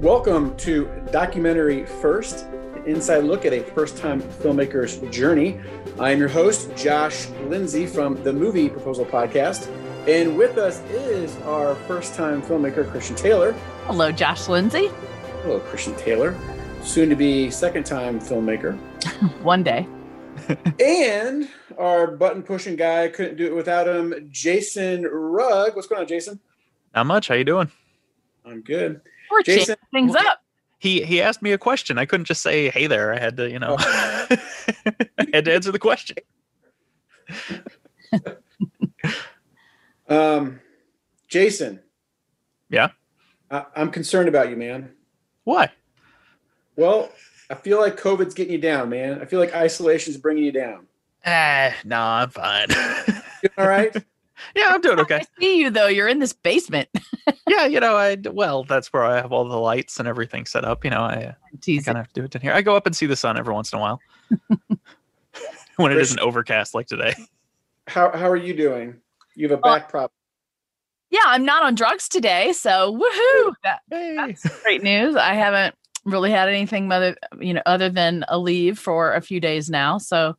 Welcome to Documentary First, an inside look at a first time filmmaker's journey. I am your host, Josh Lindsay from the Movie Proposal Podcast. And with us is our first time filmmaker, Christian Taylor. Hello, Josh Lindsay. Hello, Christian Taylor. Soon to be second time filmmaker. One day. and our button pushing guy couldn't do it without him, Jason Rugg. What's going on, Jason? Not much. How you doing? I'm good. We're Jason, things up. He he asked me a question. I couldn't just say, "Hey there." I had to, you know, oh. I had to answer the question. um, Jason. Yeah. I, I'm concerned about you, man. Why? Well, I feel like COVID's getting you down, man. I feel like isolation's bringing you down. Ah, no, I'm fine. all right? Yeah, I'm doing okay. I see you though. You're in this basement. yeah, you know, I well, that's where I have all the lights and everything set up. You know, I, uh, I kind of have to do it in here. I go up and see the sun every once in a while when it isn't overcast like today. How how are you doing? You have a back problem. Yeah, I'm not on drugs today, so woohoo! That, hey. That's great news. I haven't really had anything other you know other than a leave for a few days now, so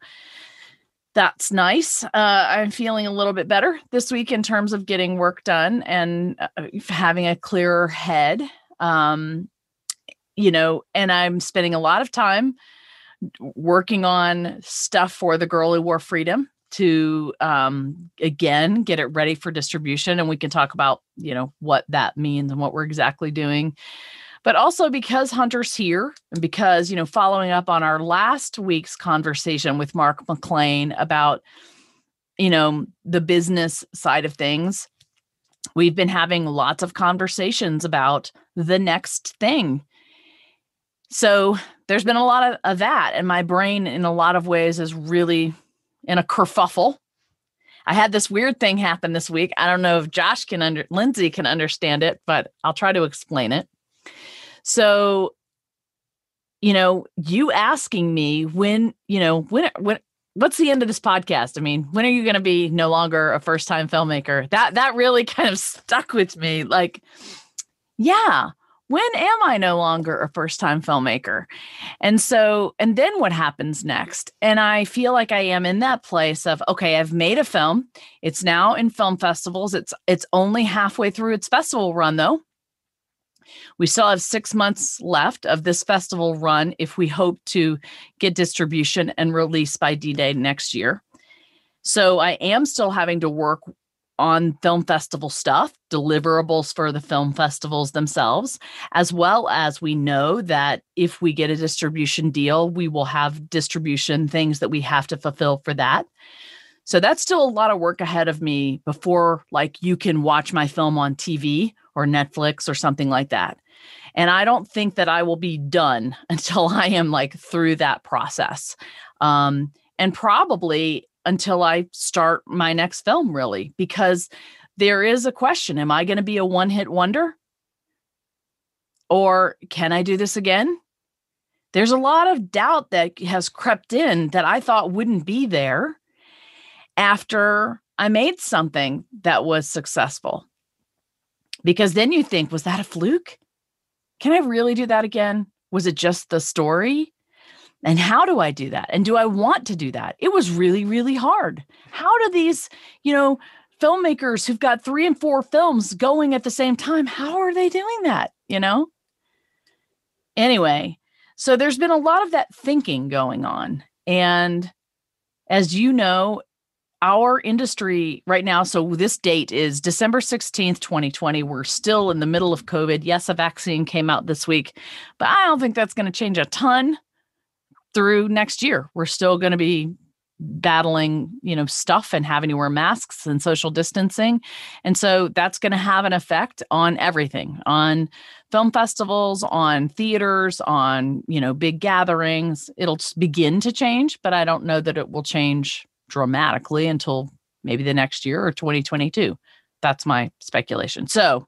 that's nice. Uh, I'm feeling a little bit better this week in terms of getting work done and uh, having a clearer head. Um, you know, and I'm spending a lot of time working on stuff for the girl who wore freedom to um, again get it ready for distribution and we can talk about you know what that means and what we're exactly doing but also because Hunter's here and because, you know, following up on our last week's conversation with Mark McLean about, you know, the business side of things, we've been having lots of conversations about the next thing. So there's been a lot of, of that. And my brain, in a lot of ways, is really in a kerfuffle. I had this weird thing happen this week. I don't know if Josh can under Lindsay can understand it, but I'll try to explain it. So, you know, you asking me when, you know, when, when, what's the end of this podcast? I mean, when are you going to be no longer a first time filmmaker? That, that really kind of stuck with me. Like, yeah, when am I no longer a first time filmmaker? And so, and then what happens next? And I feel like I am in that place of, okay, I've made a film. It's now in film festivals. It's, it's only halfway through its festival run though. We still have six months left of this festival run if we hope to get distribution and release by D Day next year. So I am still having to work on film festival stuff, deliverables for the film festivals themselves, as well as we know that if we get a distribution deal, we will have distribution things that we have to fulfill for that. So that's still a lot of work ahead of me before like you can watch my film on TV or Netflix or something like that. And I don't think that I will be done until I am like through that process. Um, and probably until I start my next film, really, because there is a question Am I going to be a one hit wonder? Or can I do this again? There's a lot of doubt that has crept in that I thought wouldn't be there after I made something that was successful. Because then you think, was that a fluke? Can I really do that again? Was it just the story? And how do I do that? And do I want to do that? It was really, really hard. How do these, you know, filmmakers who've got three and four films going at the same time, how are they doing that? You know? Anyway, so there's been a lot of that thinking going on. And as you know, our industry right now, so this date is December 16th, 2020. We're still in the middle of COVID. Yes, a vaccine came out this week, but I don't think that's going to change a ton through next year. We're still going to be battling, you know, stuff and having to wear masks and social distancing. And so that's going to have an effect on everything, on film festivals, on theaters, on, you know, big gatherings. It'll begin to change, but I don't know that it will change dramatically until maybe the next year or 2022. That's my speculation. So,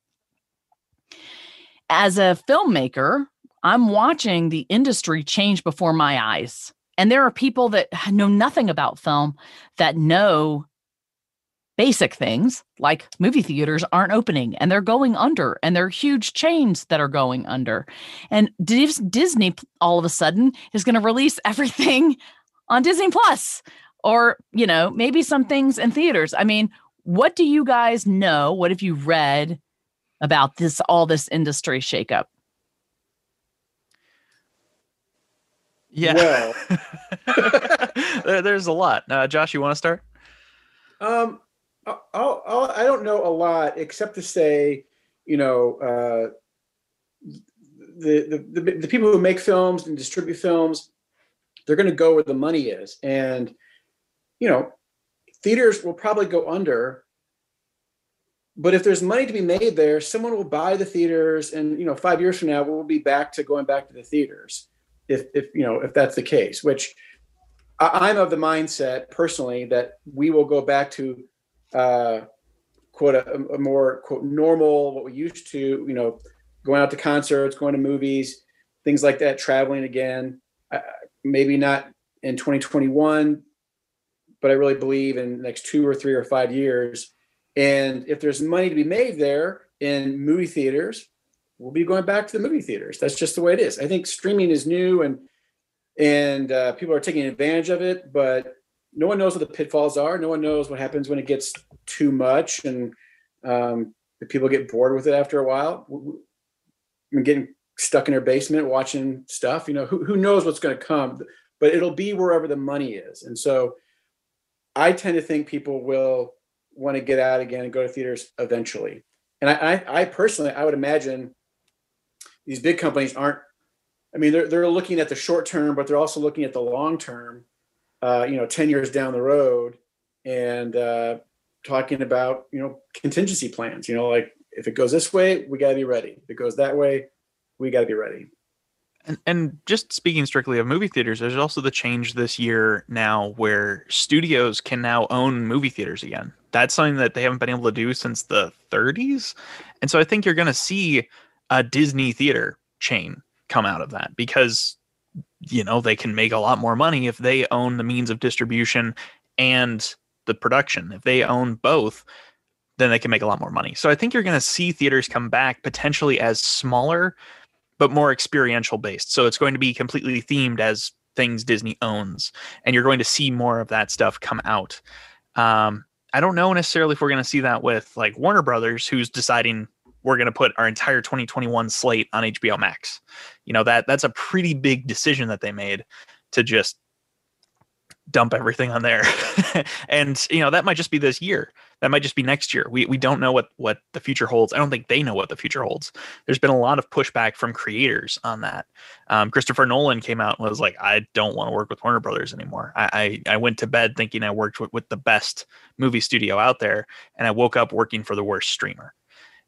as a filmmaker, I'm watching the industry change before my eyes. And there are people that know nothing about film that know basic things like movie theaters aren't opening and they're going under and there are huge chains that are going under and disney all of a sudden is going to release everything on disney plus or you know maybe some things in theaters. I mean what do you guys know? What have you read about this all this industry shakeup? Yeah. Well. there's a lot. Uh, josh you want to start? Um I'll, I'll, I don't know a lot except to say, you know, uh, the, the, the, the people who make films and distribute films, they're going to go where the money is. And, you know, theaters will probably go under. But if there's money to be made there, someone will buy the theaters, and you know, five years from now, we'll be back to going back to the theaters. If if you know if that's the case, which I'm of the mindset personally that we will go back to uh, quote a, a, more quote normal what we used to you know going out to concerts going to movies things like that traveling again uh, maybe not in 2021 but i really believe in the next two or three or five years and if there's money to be made there in movie theaters we'll be going back to the movie theaters that's just the way it is i think streaming is new and and uh, people are taking advantage of it but no one knows what the pitfalls are. No one knows what happens when it gets too much, and um, people get bored with it after a while. I mean, getting stuck in their basement watching stuff. You know, who who knows what's going to come? But it'll be wherever the money is, and so I tend to think people will want to get out again and go to theaters eventually. And I, I, I personally, I would imagine these big companies aren't. I mean, they're they're looking at the short term, but they're also looking at the long term uh, you know, 10 years down the road and uh, talking about, you know, contingency plans, you know, like if it goes this way, we got to be ready. If it goes that way, we got to be ready. And, and just speaking strictly of movie theaters, there's also the change this year now where studios can now own movie theaters again. That's something that they haven't been able to do since the 30s. And so I think you're going to see a Disney theater chain come out of that because you know they can make a lot more money if they own the means of distribution and the production if they own both then they can make a lot more money so i think you're going to see theaters come back potentially as smaller but more experiential based so it's going to be completely themed as things disney owns and you're going to see more of that stuff come out um, i don't know necessarily if we're going to see that with like warner brothers who's deciding we're going to put our entire 2021 slate on HBO Max. You know that that's a pretty big decision that they made to just dump everything on there. and you know that might just be this year. That might just be next year. We we don't know what what the future holds. I don't think they know what the future holds. There's been a lot of pushback from creators on that. Um, Christopher Nolan came out and was like, I don't want to work with Warner Brothers anymore. I I, I went to bed thinking I worked with, with the best movie studio out there, and I woke up working for the worst streamer.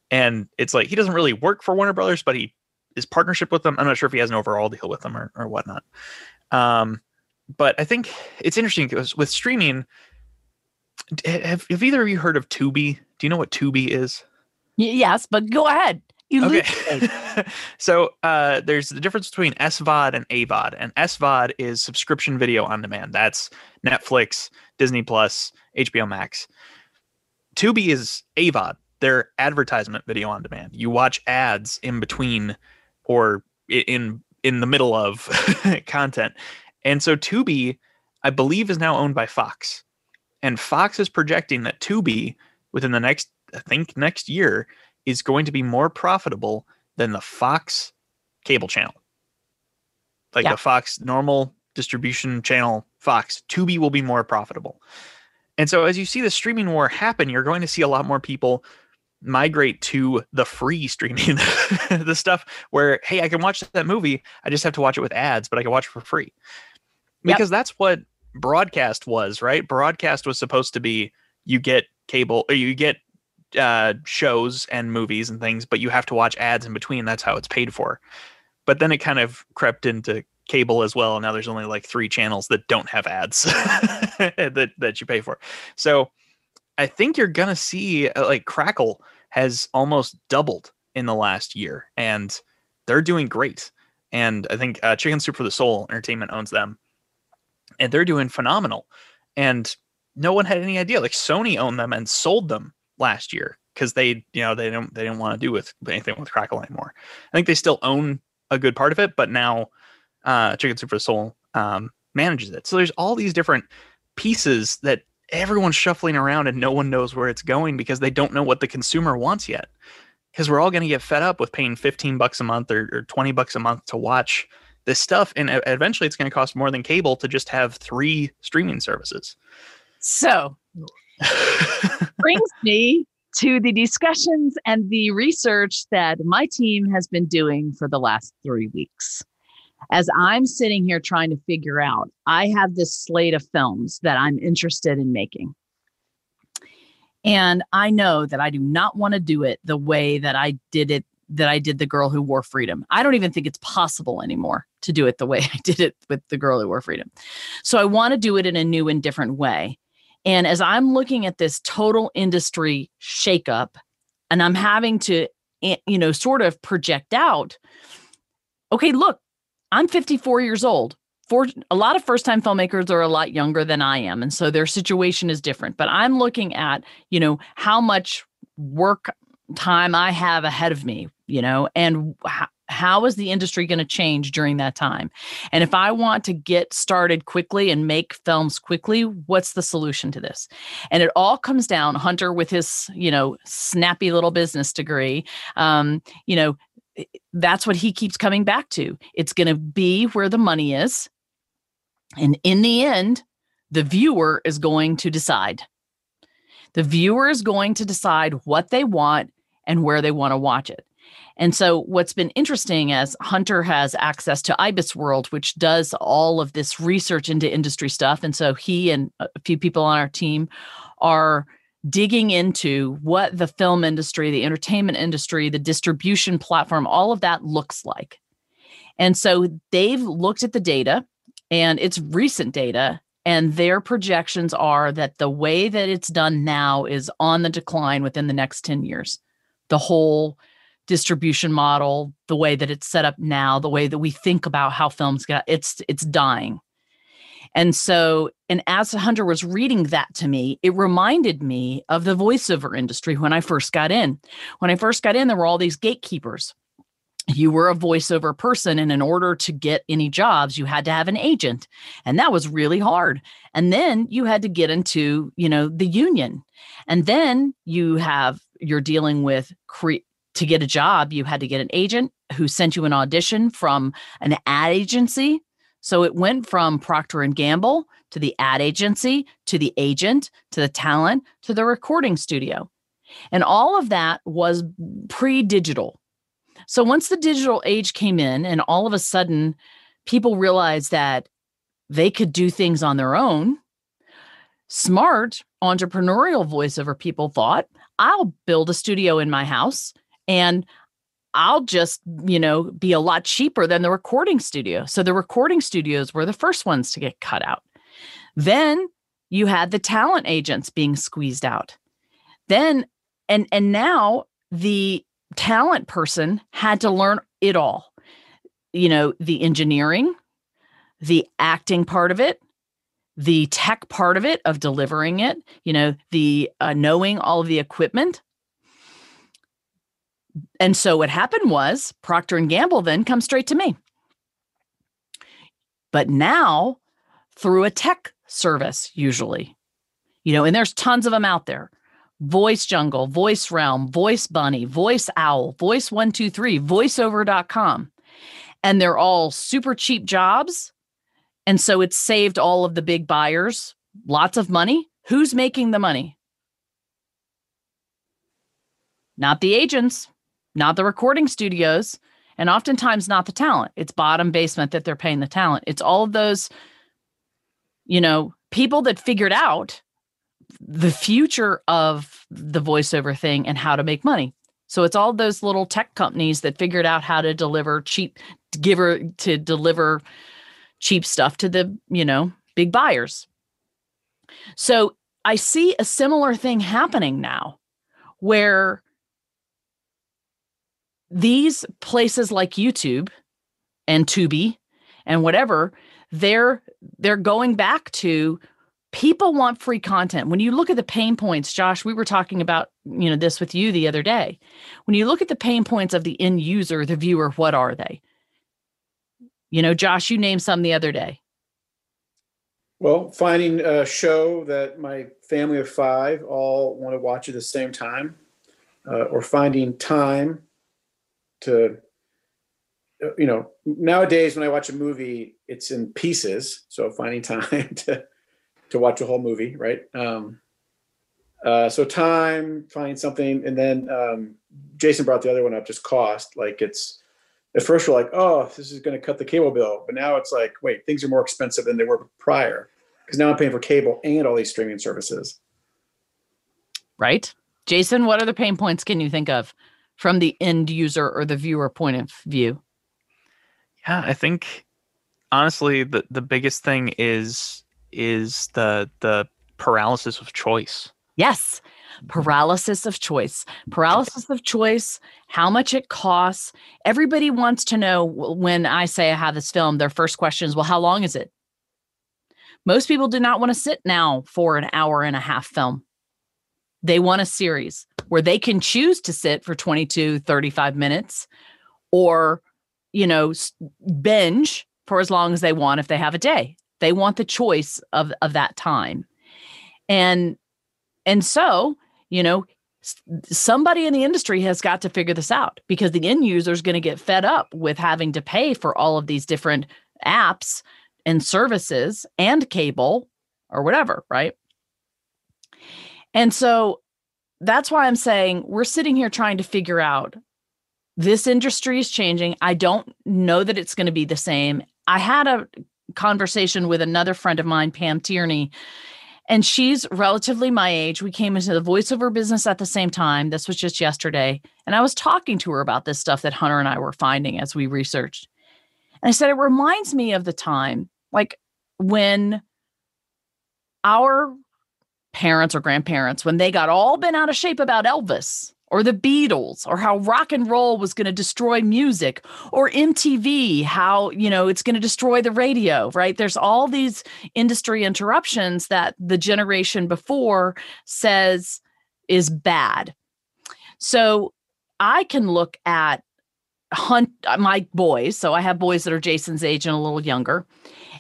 And it's like he doesn't really work for Warner Brothers, but he his partnership with them. I'm not sure if he has an overall deal with them or, or whatnot. Um, but I think it's interesting because with streaming, have, have either of you heard of Tubi? Do you know what Tubi is? Yes, but go ahead. You okay. so uh, there's the difference between SVOD and AVOD, and SVOD is subscription video on demand. That's Netflix, Disney Plus, HBO Max. Tubi is AVOD their advertisement video on demand. You watch ads in between or in in the middle of content. And so Tubi, I believe, is now owned by Fox. And Fox is projecting that Tubi within the next, I think next year, is going to be more profitable than the Fox cable channel. Like yeah. the Fox normal distribution channel, Fox, Tubi will be more profitable. And so as you see the streaming war happen, you're going to see a lot more people migrate to the free streaming the stuff where hey i can watch that movie i just have to watch it with ads but i can watch it for free because yep. that's what broadcast was right? Broadcast was supposed to be you get cable or you get uh, shows and movies and things but you have to watch ads in between. That's how it's paid for. But then it kind of crept into cable as well. And now there's only like three channels that don't have ads that that you pay for. So I think you're gonna see uh, like Crackle has almost doubled in the last year, and they're doing great. And I think uh, Chicken Soup for the Soul Entertainment owns them, and they're doing phenomenal. And no one had any idea. Like Sony owned them and sold them last year because they, you know, they don't they didn't want to do with anything with Crackle anymore. I think they still own a good part of it, but now uh, Chicken Soup for the Soul um, manages it. So there's all these different pieces that everyone's shuffling around and no one knows where it's going because they don't know what the consumer wants yet. Because we're all going to get fed up with paying 15 bucks a month or, or 20 bucks a month to watch this stuff. And eventually it's going to cost more than cable to just have three streaming services. So brings me to the discussions and the research that my team has been doing for the last three weeks. As I'm sitting here trying to figure out, I have this slate of films that I'm interested in making. And I know that I do not want to do it the way that I did it, that I did The Girl Who Wore Freedom. I don't even think it's possible anymore to do it the way I did it with The Girl Who Wore Freedom. So I want to do it in a new and different way. And as I'm looking at this total industry shakeup, and I'm having to, eh, you know, sort of project out, okay, look, I'm 54 years old. For a lot of first time filmmakers are a lot younger than I am. And so their situation is different. But I'm looking at, you know, how much work time I have ahead of me, you know, and how, how is the industry going to change during that time? And if I want to get started quickly and make films quickly, what's the solution to this? And it all comes down Hunter with his, you know, snappy little business degree. Um, you know, that's what he keeps coming back to. It's going to be where the money is. And in the end, the viewer is going to decide. The viewer is going to decide what they want and where they want to watch it. And so, what's been interesting as Hunter has access to IBIS World, which does all of this research into industry stuff. And so, he and a few people on our team are digging into what the film industry, the entertainment industry, the distribution platform, all of that looks like. And so, they've looked at the data, and it's recent data. And their projections are that the way that it's done now is on the decline within the next 10 years. The whole distribution model, the way that it's set up now, the way that we think about how films get it's it's dying. And so, and as Hunter was reading that to me, it reminded me of the voiceover industry when I first got in. When I first got in, there were all these gatekeepers. You were a voiceover person, and in order to get any jobs, you had to have an agent, and that was really hard. And then you had to get into, you know, the union, and then you have you're dealing with cre- to get a job, you had to get an agent who sent you an audition from an ad agency. So it went from Procter and Gamble to the ad agency to the agent to the talent to the recording studio. And all of that was pre-digital. So once the digital age came in and all of a sudden people realized that they could do things on their own, smart entrepreneurial voiceover people thought, I'll build a studio in my house and I'll just, you know, be a lot cheaper than the recording studio. So the recording studios were the first ones to get cut out. Then you had the talent agents being squeezed out. Then and and now the talent person had to learn it all. You know, the engineering, the acting part of it, the tech part of it of delivering it, you know, the uh, knowing all of the equipment, and so what happened was Procter and Gamble then come straight to me. But now through a tech service usually. You know, and there's tons of them out there. Voice Jungle, Voice Realm, Voice Bunny, Voice Owl, Voice 123, voiceover.com. And they're all super cheap jobs. And so it's saved all of the big buyers lots of money. Who's making the money? Not the agents, not the recording studios, and oftentimes not the talent. It's bottom basement that they're paying the talent. It's all of those, you know, people that figured out the future of the voiceover thing and how to make money. So it's all those little tech companies that figured out how to deliver cheap, to give her to deliver cheap stuff to the, you know, big buyers. So I see a similar thing happening now where these places like YouTube and Tubi and whatever, they're they're going back to people want free content. When you look at the pain points, Josh, we were talking about, you know, this with you the other day. When you look at the pain points of the end user, the viewer, what are they? You know, Josh, you named some the other day. Well, finding a show that my family of five all want to watch at the same time, uh, or finding time to, you know, nowadays when I watch a movie, it's in pieces. So finding time to to watch a whole movie, right? Um, uh, so time, finding something, and then um, Jason brought the other one up, just cost. Like it's at first we're like, oh, this is going to cut the cable bill, but now it's like, wait, things are more expensive than they were prior because now I'm paying for cable and all these streaming services. Right, Jason. What other pain points can you think of from the end user or the viewer point of view? Yeah, I think honestly, the the biggest thing is is the the paralysis of choice. Yes. Mm-hmm. Paralysis of choice. Paralysis of choice, how much it costs. Everybody wants to know when I say I have this film, their first question is, well, how long is it? Most people do not want to sit now for an hour and a half film. They want a series where they can choose to sit for 22, 35 minutes or, you know, binge for as long as they want if they have a day. They want the choice of of that time. And and so, you know, somebody in the industry has got to figure this out because the end user is going to get fed up with having to pay for all of these different apps and services and cable or whatever, right? And so that's why I'm saying we're sitting here trying to figure out this industry is changing. I don't know that it's going to be the same. I had a conversation with another friend of mine, Pam Tierney, and she's relatively my age. We came into the voiceover business at the same time. This was just yesterday. And I was talking to her about this stuff that Hunter and I were finding as we researched. And I said, it reminds me of the time, like when our parents or grandparents, when they got all bent out of shape about Elvis, or the Beatles or how rock and roll was going to destroy music or MTV, how, you know, it's going to destroy the radio, right? There's all these industry interruptions that the generation before says is bad. So I can look at hunt uh, my boys. So I have boys that are Jason's age and a little younger.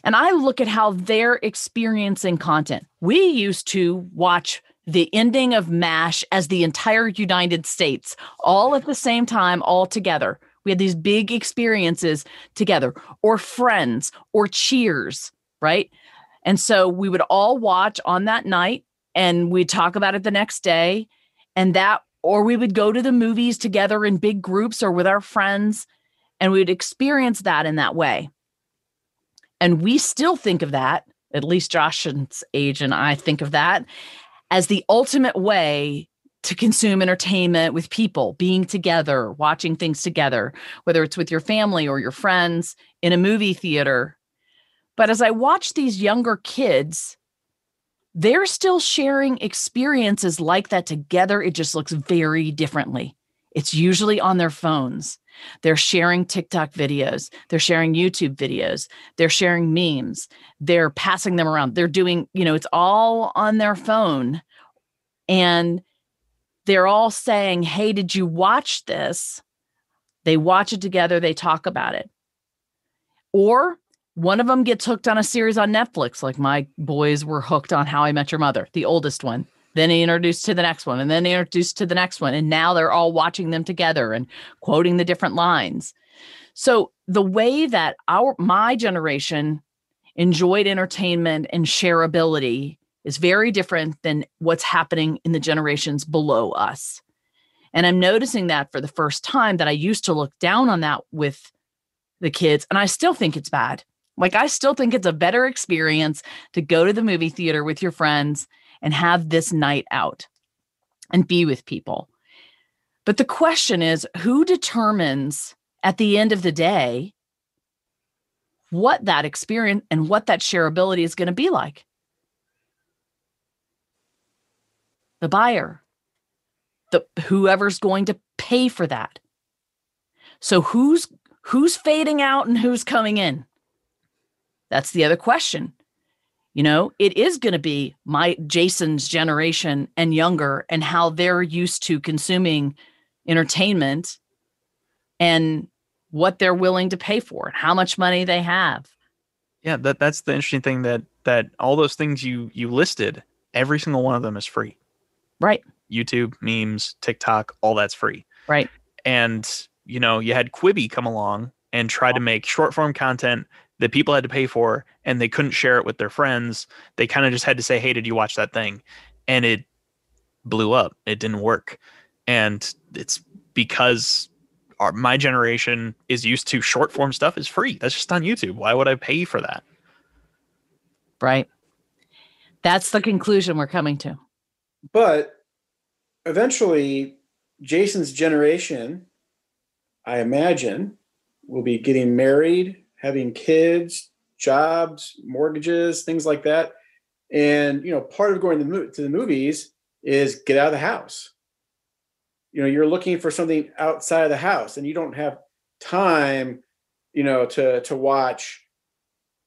And I look at how they're experiencing content. We used to watch the ending of MASH as the entire United States, all at the same time, all together. We had these big experiences together, or friends, or cheers, right? And so we would all watch on that night and we'd talk about it the next day. And that, or we would go to the movies together in big groups or with our friends, and we'd experience that in that way. And we still think of that, at least Josh's age and I think of that as the ultimate way to consume entertainment with people, being together, watching things together, whether it's with your family or your friends in a movie theater. But as I watch these younger kids, they're still sharing experiences like that together. It just looks very differently. It's usually on their phones. They're sharing TikTok videos. They're sharing YouTube videos. They're sharing memes. They're passing them around. They're doing, you know, it's all on their phone. And they're all saying, Hey, did you watch this? They watch it together, they talk about it. Or one of them gets hooked on a series on Netflix, like my boys were hooked on How I Met Your Mother, the oldest one. Then he introduced to the next one, and then he introduced to the next one. And now they're all watching them together and quoting the different lines. So the way that our my generation enjoyed entertainment and shareability is very different than what's happening in the generations below us. And I'm noticing that for the first time that I used to look down on that with the kids, and I still think it's bad. Like, I still think it's a better experience to go to the movie theater with your friends and have this night out and be with people. But the question is who determines at the end of the day what that experience and what that shareability is going to be like? The buyer, the whoever's going to pay for that. So who's who's fading out and who's coming in? That's the other question. You know, it is going to be my Jason's generation and younger and how they're used to consuming entertainment and what they're willing to pay for and how much money they have. Yeah, that that's the interesting thing that that all those things you you listed, every single one of them is free. Right. YouTube, memes, TikTok, all that's free. Right. And you know, you had Quibi come along and try to make short form content that people had to pay for and they couldn't share it with their friends. They kind of just had to say, "Hey, did you watch that thing?" And it blew up. It didn't work. And it's because our, my generation is used to short form stuff is free. That's just on YouTube. Why would I pay for that? Right. That's the conclusion we're coming to. But eventually, Jason's generation, I imagine, will be getting married, having kids, jobs, mortgages, things like that. And you know, part of going to the, to the movies is get out of the house. You know you're looking for something outside of the house and you don't have time you know to to watch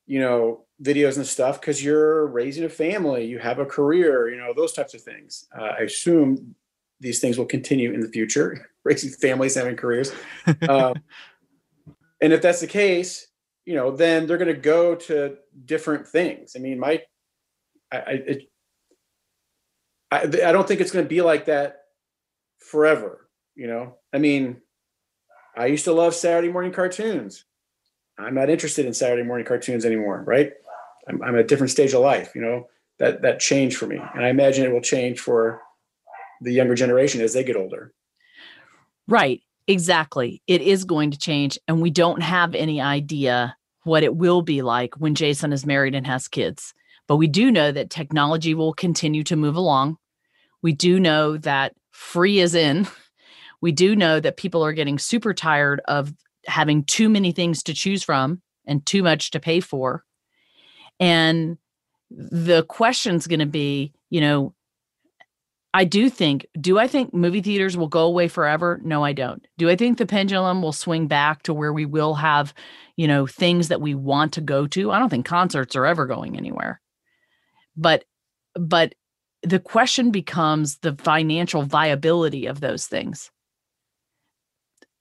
you know videos and stuff because you're raising a family you have a career you know those types of things. Uh, i assume these things will continue in the future raising families having careers. Um, and if that's the case you know then they're going to go to different things i mean my i I, it, I, I don't think it's going to be like that forever. You know, I mean, I used to love Saturday morning cartoons. I'm not interested in Saturday morning cartoons anymore, right? I'm, I'm at a different stage of life. You know, that that changed for me, and I imagine it will change for the younger generation as they get older. Right. Exactly. It is going to change, and we don't have any idea what it will be like when Jason is married and has kids. But we do know that technology will continue to move along. We do know that free is in. We do know that people are getting super tired of having too many things to choose from and too much to pay for. And the question's going to be, you know, I do think, do I think movie theaters will go away forever? No, I don't. Do I think the pendulum will swing back to where we will have, you know, things that we want to go to? I don't think concerts are ever going anywhere. But but the question becomes the financial viability of those things.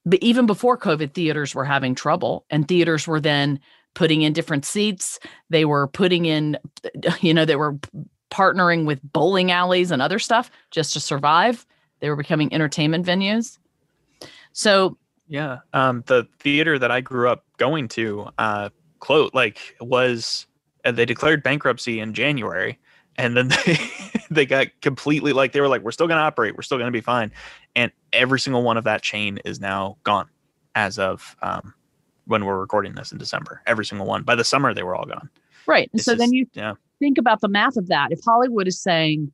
But even before COVID, theaters were having trouble, and theaters were then putting in different seats. They were putting in, you know, they were partnering with bowling alleys and other stuff just to survive. They were becoming entertainment venues. So, yeah, um, the theater that I grew up going to, uh, close like was uh, they declared bankruptcy in January, and then they they got completely like they were like we're still going to operate we're still going to be fine and every single one of that chain is now gone as of um, when we're recording this in december every single one by the summer they were all gone right and so then you yeah. Think about the math of that. If hollywood is saying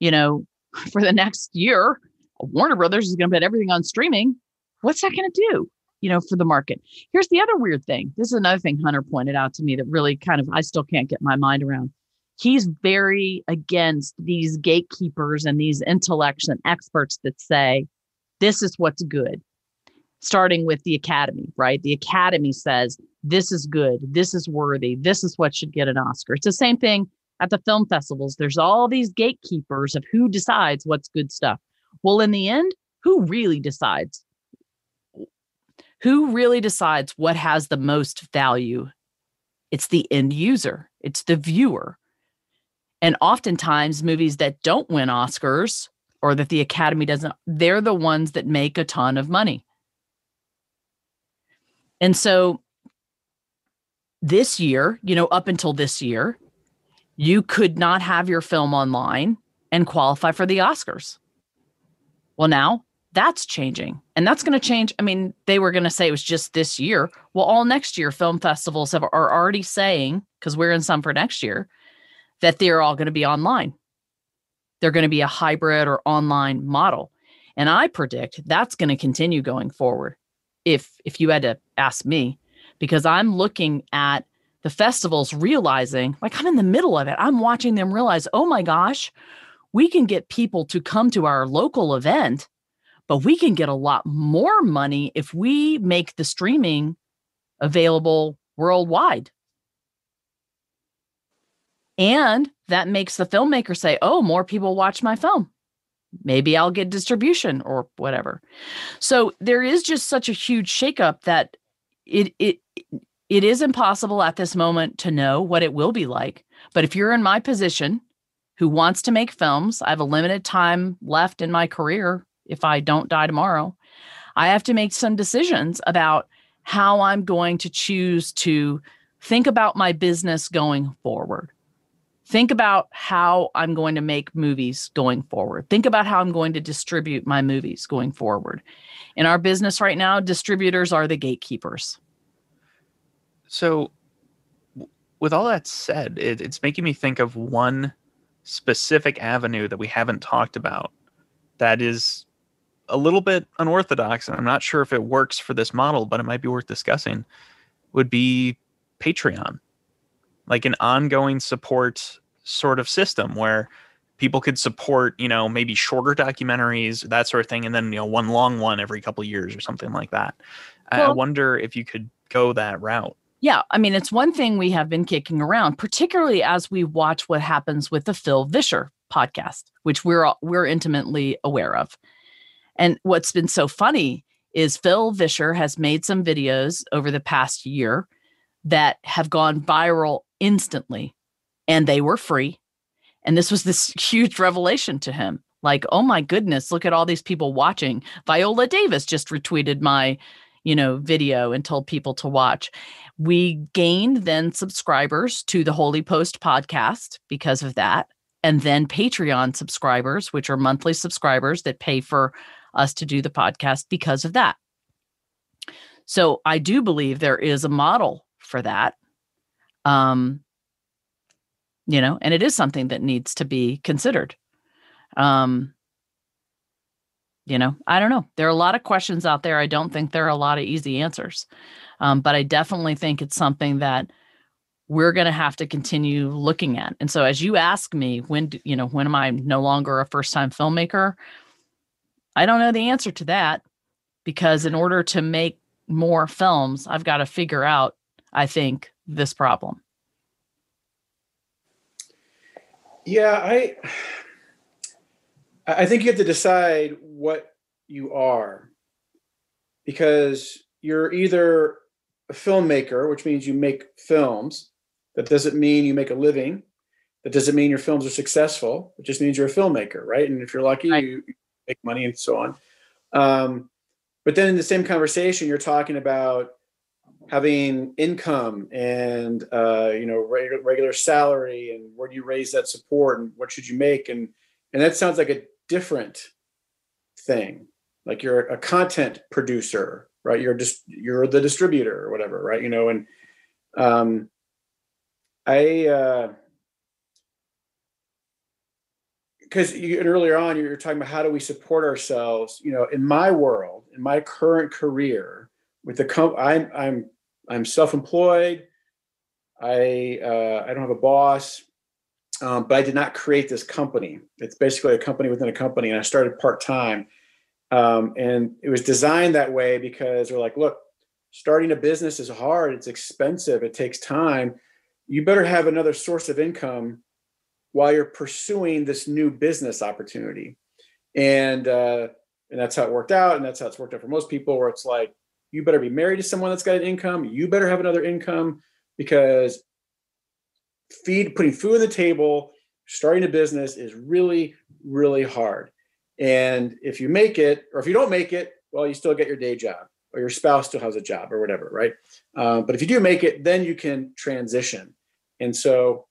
you know for the next year warner brothers is going to put everything on streaming what's that going to do you know for the market? Here's the other weird thing. This is another thing hunter pointed out to me that really kind of i still can't get my mind around. He's very against these gatekeepers and these intellects and experts that say this is what's good starting with the academy right? The academy says this is good. This is worthy. This is what should get an oscar. It's the same thing at the film festivals. There's all these gatekeepers of who decides what's good stuff. Well in the end who really decides? Who really decides what has the most value? It's the end user. It's the viewer. And oftentimes, movies that don't win Oscars or that the Academy doesn't, they're the ones that make a ton of money. And so this year, you know, up until this year, you could not have your film online and qualify for the Oscars. Well, now that's changing. And that's going to change. I mean, they were going to say it was just this year. Well, all next year, film festivals have, are already saying, because we're in some for next year, that they're all going to be online. They're going to be a hybrid or online model. And I predict that's going to continue going forward. If if you had to ask me, because I'm looking at the festivals realizing, like I'm in the middle of it. I'm watching them realize, oh my gosh, we can get people to come to our local event, but we can get a lot more money if we make the streaming available worldwide. And that makes the filmmaker say, oh, more people watch my film. Maybe I'll get distribution or whatever. So there is just such a huge shakeup that it it it is impossible at this moment to know what it will be like. But if you're in my position who wants to make films, I have a limited time left in my career if I don't die tomorrow. I have to make some decisions about how I'm going to choose to think about my business going forward. Think about how I'm going to make movies going forward. Think about how I'm going to distribute my movies going forward. In our business right now, distributors are the gatekeepers. So, with all that said, it, it's making me think of one specific avenue that we haven't talked about that is a little bit unorthodox, and I'm not sure if it works for this model, but it might be worth discussing. Would be Patreon, like an ongoing support sort of system where people could support, you know, maybe shorter documentaries, that sort of thing, and then you know one long one every couple years or something like that. Well, I wonder if you could go that route. Yeah, I mean, it's one thing we have been kicking around, particularly as we watch what happens with the Phil Vischer podcast, which we're we're intimately aware of. And what's been so funny is Phil Vischer has made some videos over the past year that have gone viral instantly and they were free. And this was this huge revelation to him. Like, oh my goodness, look at all these people watching. Viola Davis just retweeted my, you know, video and told people to watch. We gained then subscribers to the Holy Post podcast because of that. And then Patreon subscribers, which are monthly subscribers that pay for us to do the podcast because of that. So I do believe there is a model for that. Um, you know, and it is something that needs to be considered. Um, you know, I don't know. There are a lot of questions out there. I don't think there are a lot of easy answers. Um, but I definitely think it's something that we're going to have to continue looking at. And so as you ask me, when, do, you know, when am I no longer a first time filmmaker? I don't know the answer to that because in order to make more films, I've got to figure out, I think, this problem. Yeah, I I think you have to decide what you are because you're either a filmmaker, which means you make films. That doesn't mean you make a living. That doesn't mean your films are successful. It just means you're a filmmaker, right? And if you're lucky, right. you make money and so on. Um, but then in the same conversation, you're talking about having income and uh, you know regular, regular salary and where do you raise that support and what should you make? And and that sounds like a different thing. Like you're a content producer right? You're just you're the distributor or whatever right? You know and um i uh because earlier on you were talking about how do we support ourselves you know in my world in my current career with the com- I'm I'm I'm self-employed. I uh, I don't have a boss, um, but I did not create this company. It's basically a company within a company, and I started part time. Um, and it was designed that way because we're like, look, starting a business is hard. It's expensive. It takes time. You better have another source of income while you're pursuing this new business opportunity. And uh, and that's how it worked out. And that's how it's worked out for most people. Where it's like, you better be married to someone that's got an income you better have another income because feed putting food on the table starting a business is really really hard and if you make it or if you don't make it well you still get your day job or your spouse still has a job or whatever right um, but if you do make it then you can transition and so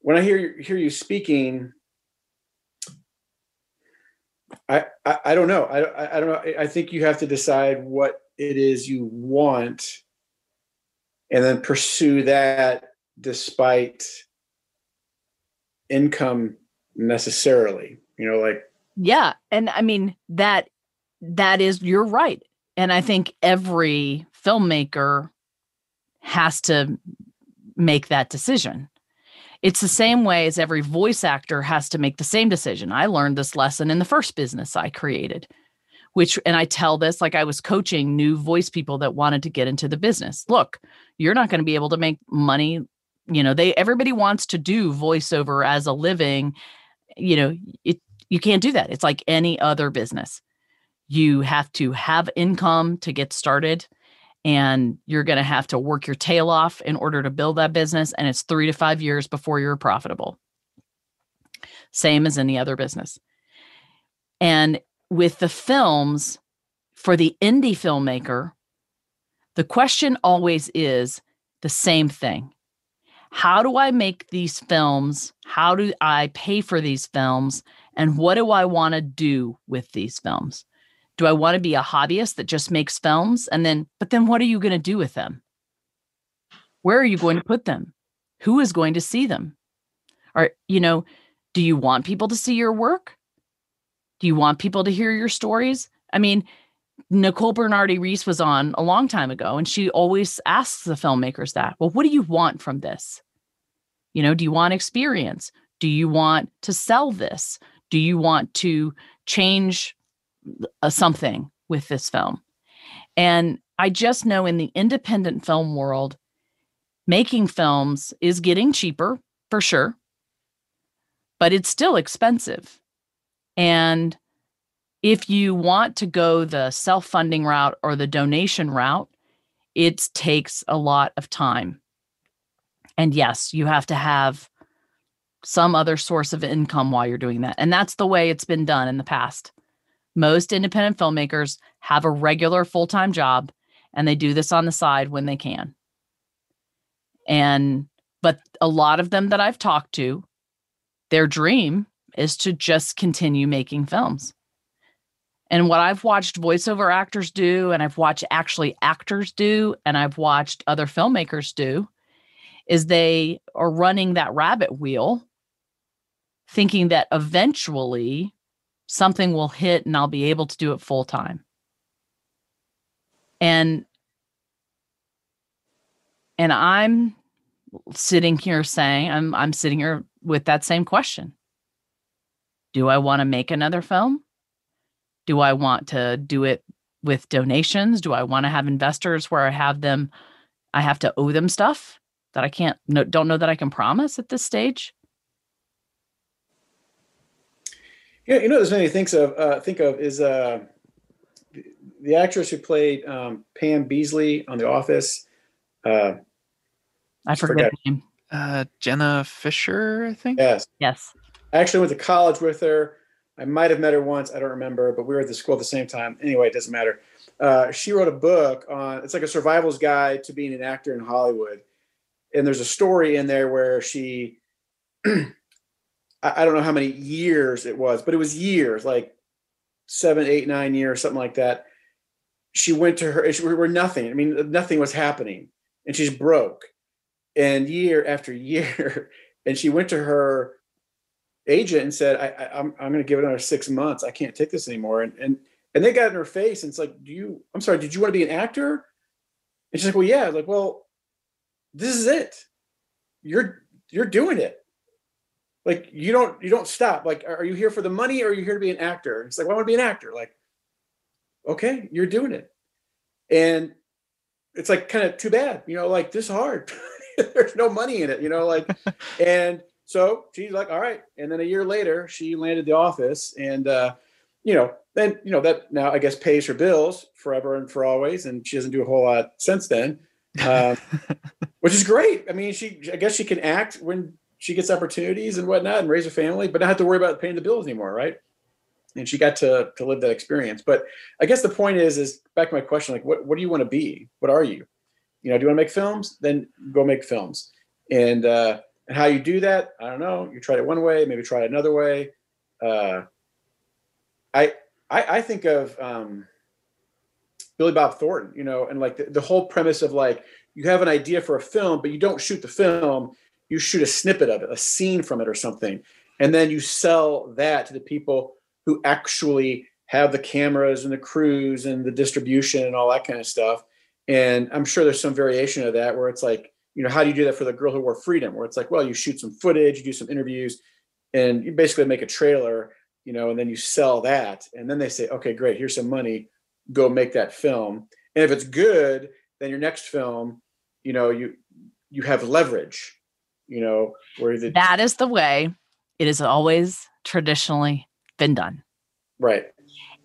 when i hear hear you speaking I, I, I don't know. I, I don't know. I think you have to decide what it is you want and then pursue that despite income necessarily you know like yeah and i mean that that is you're right and i think every filmmaker has to make that decision. It's the same way as every voice actor has to make the same decision. I learned this lesson in the first business i created which and I tell this like I was coaching new voice people that wanted to get into the business. Look, you're not going to be able to make money you know they everybody wants to do voiceover as a living you know it you can't do that. It's like any other business. You have to have income to get started and you're going to have to work your tail off in order to build that business and it's 3 to 5 years before you're profitable. Same as any other business. And with the films for the indie filmmaker the question always is the same thing how do I make these films? How do I pay for these films? And what do I want to do with these films? Do I want to be a hobbyist that just makes films? And then, but then what are you going to do with them? Where are you going to put them? Who is going to see them? Or, you know, do you want people to see your work? Do you want people to hear your stories? I mean, Nicole Bernardi Reese was on a long time ago, and she always asks the filmmakers that, well, what do you want from this? You know, do you want experience? Do you want to sell this? Do you want to change uh, something with this film? And I just know in the independent film world, making films is getting cheaper for sure, but it's still expensive. And if you want to go the self funding route or the donation route, it takes a lot of time. And yes, you have to have some other source of income while you're doing that. And that's the way it's been done in the past. Most independent filmmakers have a regular full time job and they do this on the side when they can. And, but a lot of them that I've talked to, their dream is to just continue making films. And what I've watched voiceover actors do, and I've watched actually actors do, and I've watched other filmmakers do, is they are running that rabbit wheel, thinking that eventually something will hit and I'll be able to do it full time. And and I'm sitting here saying, I'm I'm sitting here with that same question. Do I want to make another film? Do I want to do it with donations? Do I want to have investors where I have them, I have to owe them stuff that I can't, no, don't know that I can promise at this stage? Yeah, you know, there's many things of uh, think of is uh, the, the actress who played um, Pam Beesly on The Office. Uh, I forget, forget. the name. Uh, Jenna Fischer, I think. Yes. Yes. I actually went to college with her. I might have met her once. I don't remember, but we were at the school at the same time. Anyway, it doesn't matter. Uh, she wrote a book on it's like a survival's guide to being an actor in Hollywood. And there's a story in there where she, I don't know how many years it was, but it was years, like seven, eight, nine years, something like that. She went to her, we were nothing. I mean, nothing was happening. And she's broke. And year after year, and she went to her agent and said, I, I, am I'm, I'm going to give it another six months. I can't take this anymore. And, and, and they got in her face and it's like, do you, I'm sorry, did you want to be an actor? And she's like, well, yeah. I was like, well, this is it. You're, you're doing it. Like you don't, you don't stop. Like, are you here for the money or are you here to be an actor? It's like, well, I want to be an actor. Like, okay, you're doing it. And it's like kind of too bad, you know, like this hard. There's no money in it, you know, like, and so she's like, all right. And then a year later, she landed the office, and uh, you know, then you know that now I guess pays her bills forever and for always, and she doesn't do a whole lot since then, uh, which is great. I mean, she I guess she can act when she gets opportunities and whatnot, and raise a family, but not have to worry about paying the bills anymore, right? And she got to to live that experience. But I guess the point is, is back to my question, like, what what do you want to be? What are you? You know, do you want to make films? Then go make films. And uh, and how you do that, I don't know. You try it one way, maybe try it another way. Uh, I, I, I think of um, Billy Bob Thornton, you know, and like the, the whole premise of like you have an idea for a film, but you don't shoot the film. You shoot a snippet of it, a scene from it, or something, and then you sell that to the people who actually have the cameras and the crews and the distribution and all that kind of stuff. And I'm sure there's some variation of that where it's like you know, how do you do that for the girl who wore freedom? Where it's like, well, you shoot some footage, you do some interviews, and you basically make a trailer, you know, and then you sell that. And then they say, okay, great, here's some money, go make that film. And if it's good, then your next film, you know, you you have leverage. you know, where the that is the way it has always traditionally been done. right.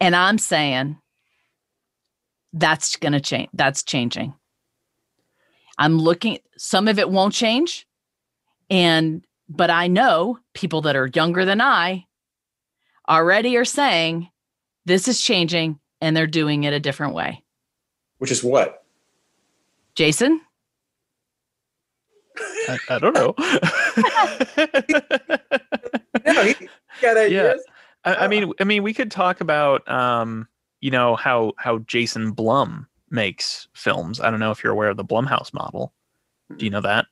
And I'm saying that's going to change. That's changing. I'm looking, some of it won't change. And, but I know people that are younger than I already are saying this is changing and they're doing it a different way. Which is what? Jason? I, I don't know. No, he got ideas. I, I mean, I mean, we could talk about, um, you know, how how Jason Blum makes films. I don't know if you're aware of the Blumhouse model. Do you know that?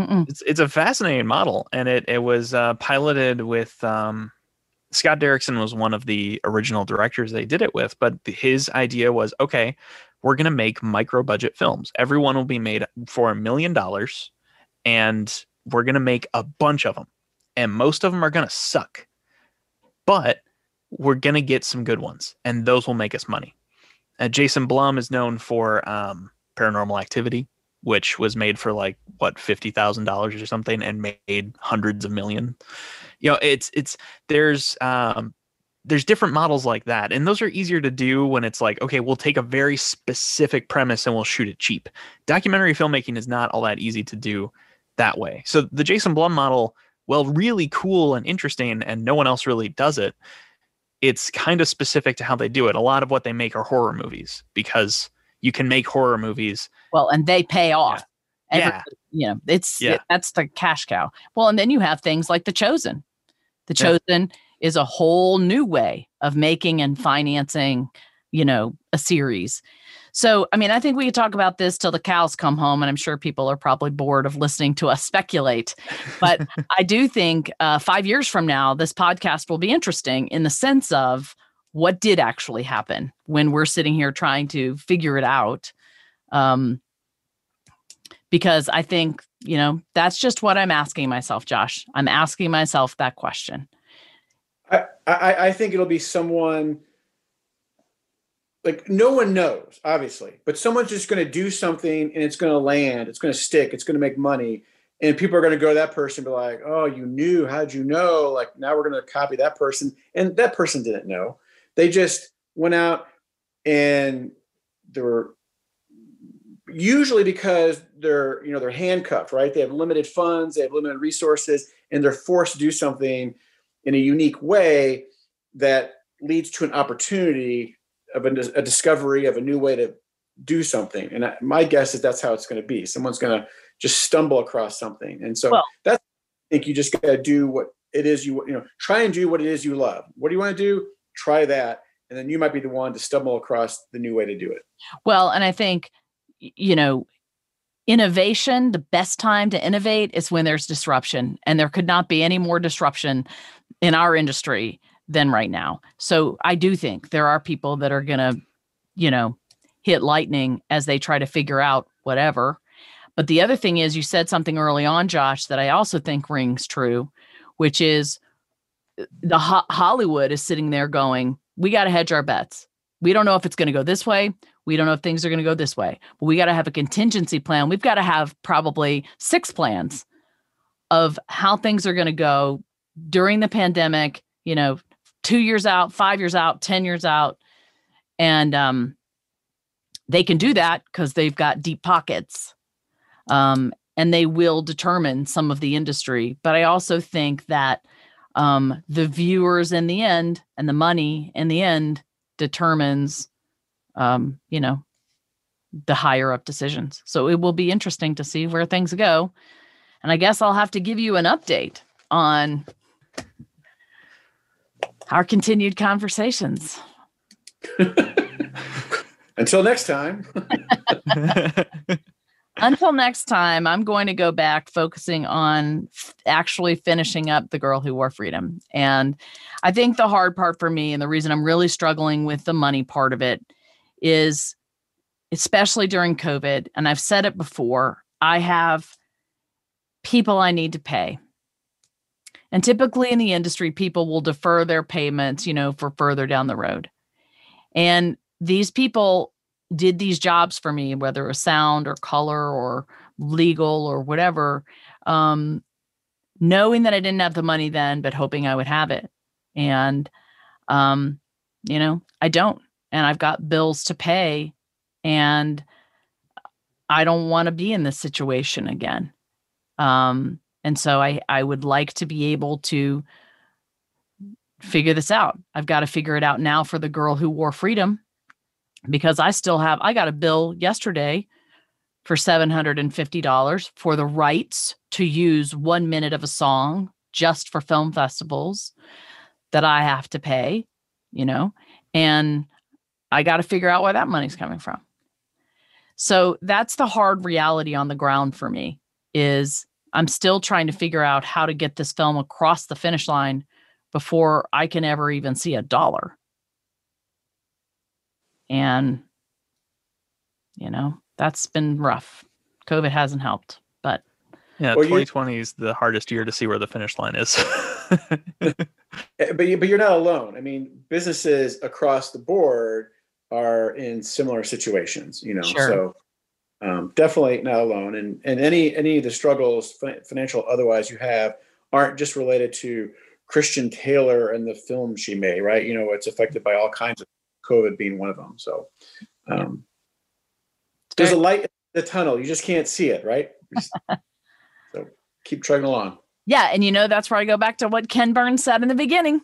Mm-mm. It's it's a fascinating model, and it it was uh, piloted with um, Scott Derrickson was one of the original directors they did it with, but his idea was okay, we're gonna make micro budget films. Everyone will be made for a million dollars, and we're gonna make a bunch of them, and most of them are gonna suck, but we're gonna get some good ones, and those will make us money. Uh, Jason Blum is known for um, Paranormal Activity, which was made for like what fifty thousand dollars or something, and made hundreds of million. You know, it's it's there's um, there's different models like that, and those are easier to do when it's like okay, we'll take a very specific premise and we'll shoot it cheap. Documentary filmmaking is not all that easy to do that way. So the Jason Blum model, well, really cool and interesting, and no one else really does it it's kind of specific to how they do it. A lot of what they make are horror movies because you can make horror movies. Well, and they pay off. Every- Yeah. You know, it's Yeah. it- that's the cash cow. Well, and then you have things like The Chosen. The Yeah. Chosen is a whole new way of making and financing, you know, a series. So, I mean, I think we could talk about this till the cows come home, and I'm sure people are probably bored of listening to us speculate. But I do think uh, five years from now, this podcast will be interesting in the sense of what did actually happen when we're sitting here trying to figure it out. Um, because I think, you know, that's just what I'm asking myself, Josh. I'm asking myself that question. I, I, I think it'll be someone like no one knows, obviously, but someone's just going to do something and it's going to land, it's going to stick, it's going to make money. And people are going to go to that person and be like, oh, you knew, how'd you know? Like now we're going to copy that person. And that person didn't know. They just went out and they were usually because they're, you know, they're handcuffed, right? They have limited funds, they have limited resources, and they're forced to do something in a unique way that leads to an opportunity of a, a discovery of a new way to do something. And I, my guess is that's how it's going to be. Someone's going to just stumble across something. And so Well- that's, I think you just got to do what it is you, you know, try and do what it is you love. What do you want to do? Try that. And then you might be the one to stumble across the new way to do it. Well, and I think, you know, innovation, the best time to innovate is when there's disruption. And there could not be any more disruption in our industry than right now. So I do think there are people that are going to, you know, hit lightning as they try to figure out whatever. But the other thing is, you said something early on, Josh, that I also think rings true, which is uh, the Ho- Hollywood is sitting there going, we got to hedge our bets. We don't know if it's going to go this way. We don't know if things are going to go this way. But we got to have a contingency plan. We've got to have probably six plans of how things are going to go during the pandemic, you know, two years out, five years out, 10 years out. And um, they can do that because they've got deep pockets. Um, and they will determine some of the industry. But I also think that um, the viewers in the end and the money in the end determines, um, you know, the higher up decisions. So it will be interesting to see where things go. And I guess I'll have to give you an update on our continued conversations. Until next time. Until next time, I'm going to go back focusing on f- actually finishing up The Girl Who Wore Freedom. And I think the hard part for me, and the reason I'm really struggling with the money part of it, is especially during COVID, and I've said it before, I have people I need to pay. And typically in the industry, people will defer their payments, you know, for further down the road. And these people did these jobs for me, whether it was sound or color or legal or whatever, um, knowing that I didn't have the money then, but hoping I would have it. And, um, you know, I don't. And I've got bills to pay. And I don't want to be in this situation again. Um, and so I, I would like to be able to figure this out. I've got to figure it out now for the girl who wore freedom because I still have, I got a bill yesterday for $750 for the rights to use one minute of a song just for film festivals that I have to pay, you know, and I got to figure out where that money's coming from. So that's the hard reality on the ground for me is I'm still trying to figure out how to get this film across the finish line before I can ever even see a dollar. And you know, that's been rough. COVID hasn't helped, but yeah, well, 2020 is the hardest year to see where the finish line is. Eh, but you, but you're not alone. I mean, businesses across the board are in similar situations. You know, sure. so um, definitely not alone. And and any any of the struggles, financial otherwise, you have aren't just related to Christian Taylor and the film she made, right? You know, it's affected by all kinds of COVID being one of them. So um, there's a light in the tunnel. You just can't see it, right? so keep trucking along. Yeah. And you know, that's where I go back to what Ken Burns said in the beginning.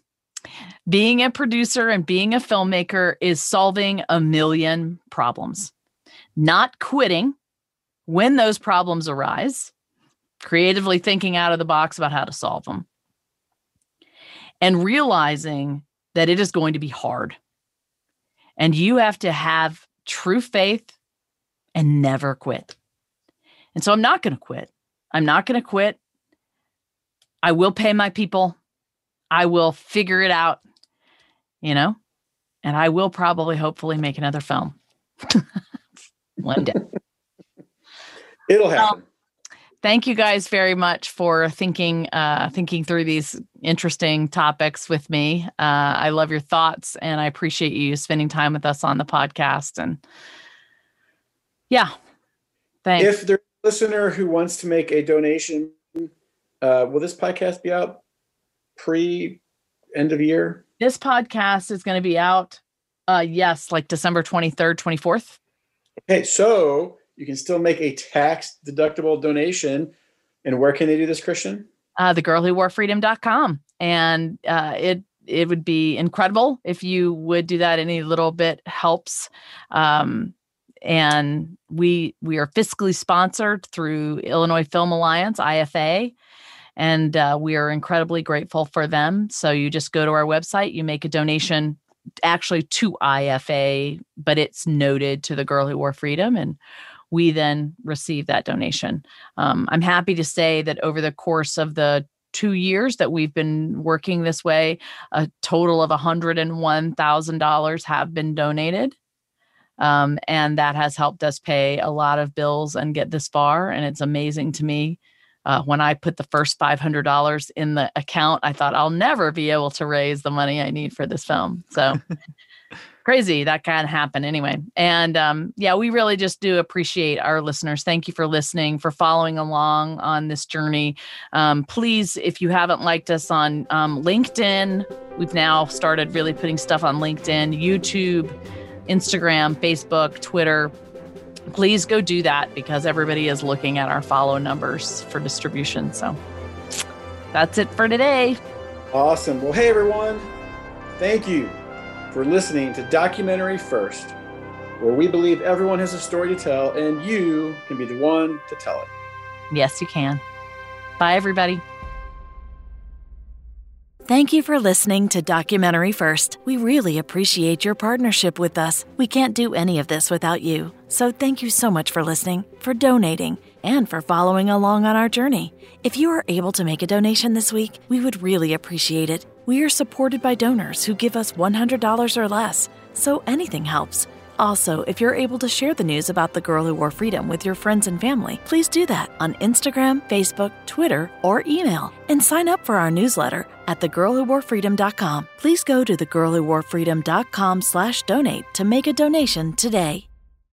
Being a producer and being a filmmaker is solving a million problems, not quitting when those problems arise, creatively thinking out of the box about how to solve them, and realizing that it is going to be hard. And you have to have true faith and never quit. And so I'm not going to quit. I'm not going to quit. I will pay my people. I will figure it out, you know, and I will probably, hopefully, make another film one day. It'll happen. thank you guys very much for thinking uh, thinking through these interesting topics with me. Uh, I love your thoughts, and I appreciate you spending time with us on the podcast. And yeah. Thanks. If there's a listener who wants to make a donation, uh, will this podcast be out pre end of year? This podcast is going to be out, uh, yes, like December 23rd, 24th. Okay, so you can still make a tax deductible donation. And where can they do this, Christian? Uh, the girl who wore freedom.com. And uh, it it would be incredible if you would do that. Any little bit helps. Um, and we we are fiscally sponsored through Illinois Film Alliance IFA and uh, we are incredibly grateful for them so you just go to our website you make a donation actually to IFA but it's noted to the girl who wore freedom and we then receive that donation um, I'm happy to say that over the course of the two years that we've been working this way a total of $101,000 have been donated um, and that has helped us pay a lot of bills and get this far. And it's amazing to me. Uh, when I put the first $500 in the account, I thought I'll never be able to raise the money I need for this film. So crazy that can happen anyway. And um, yeah, we really just do appreciate our listeners. Thank you for listening, for following along on this journey. Um, please, if you haven't liked us on um, LinkedIn, we've now started really putting stuff on LinkedIn, YouTube. Instagram, Facebook, Twitter, please go do that because everybody is looking at our follow numbers for distribution. So that's it for today. Awesome. Well, hey, everyone. Thank you for listening to Documentary First, where we believe everyone has a story to tell and you can be the one to tell it. Yes, you can. Bye, everybody. Thank you for listening to Documentary First. We really appreciate your partnership with us. We can't do any of this without you. So thank you so much for listening, for donating, and for following along on our journey. If you are able to make a donation this week, we would really appreciate it. We are supported by donors who give us $100 or less, so anything helps. Also, if you're able to share the news about the girl who wore freedom with your friends and family, please do that on Instagram, Facebook, Twitter, or email. And sign up for our newsletter at thegirlwhoworefreedom.com. Please go to thegirlwhoworefreedom.com slash donate to make a donation today.